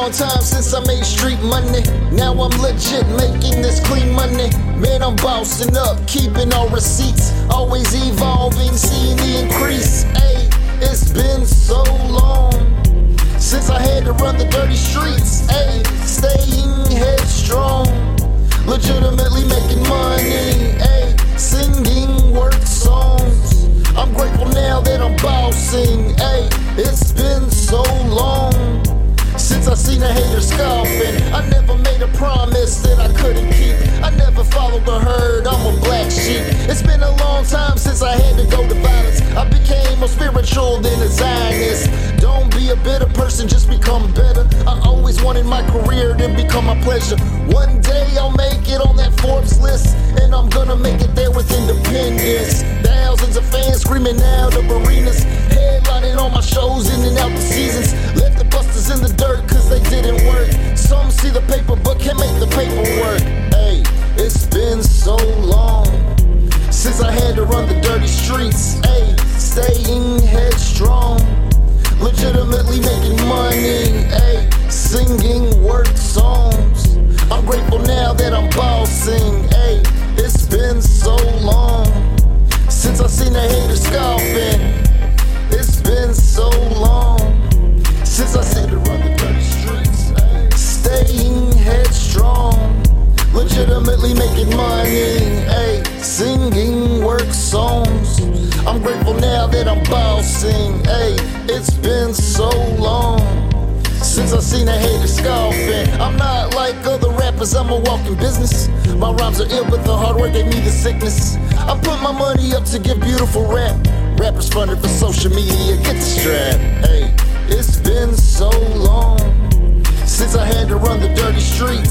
long time since I made street money. Now I'm legit making this clean money. Man, I'm bossing up, keeping all receipts. Always evolving, seeing the increase. Hey, it's been so long since I had to run the dirty streets. Since I seen a hater scoffing. I never made a promise that I couldn't keep. I never followed the herd, I'm a black sheep. It's been a long time since I had to go to violence. I became more spiritual than a Zionist. Don't be a bitter person, just become better. I always wanted my career to become my pleasure. One day I'll make it on that Forbes list, and I'm gonna make it there with independence. Thousands of fans screaming out of arenas, headlining all my shows in and out the seasons. Left the busters in the dirt didn't work. Some see the paper but can't make the paperwork. Hey, it's been so long since I had to run the dirty streets. Hey, staying headstrong, legitimately making money. Ayy, singing work songs. I'm grateful now that I'm bossing. Ayy, it's been so long since I seen a hater scoffing. I'm not like other rappers, I'm a walking business. My rhymes are ill, but the hard work gave me the sickness. I put my money up to give beautiful rap. Rappers funded for social media, get the strap. Hey, it's been so long since I had to run the dirty streets.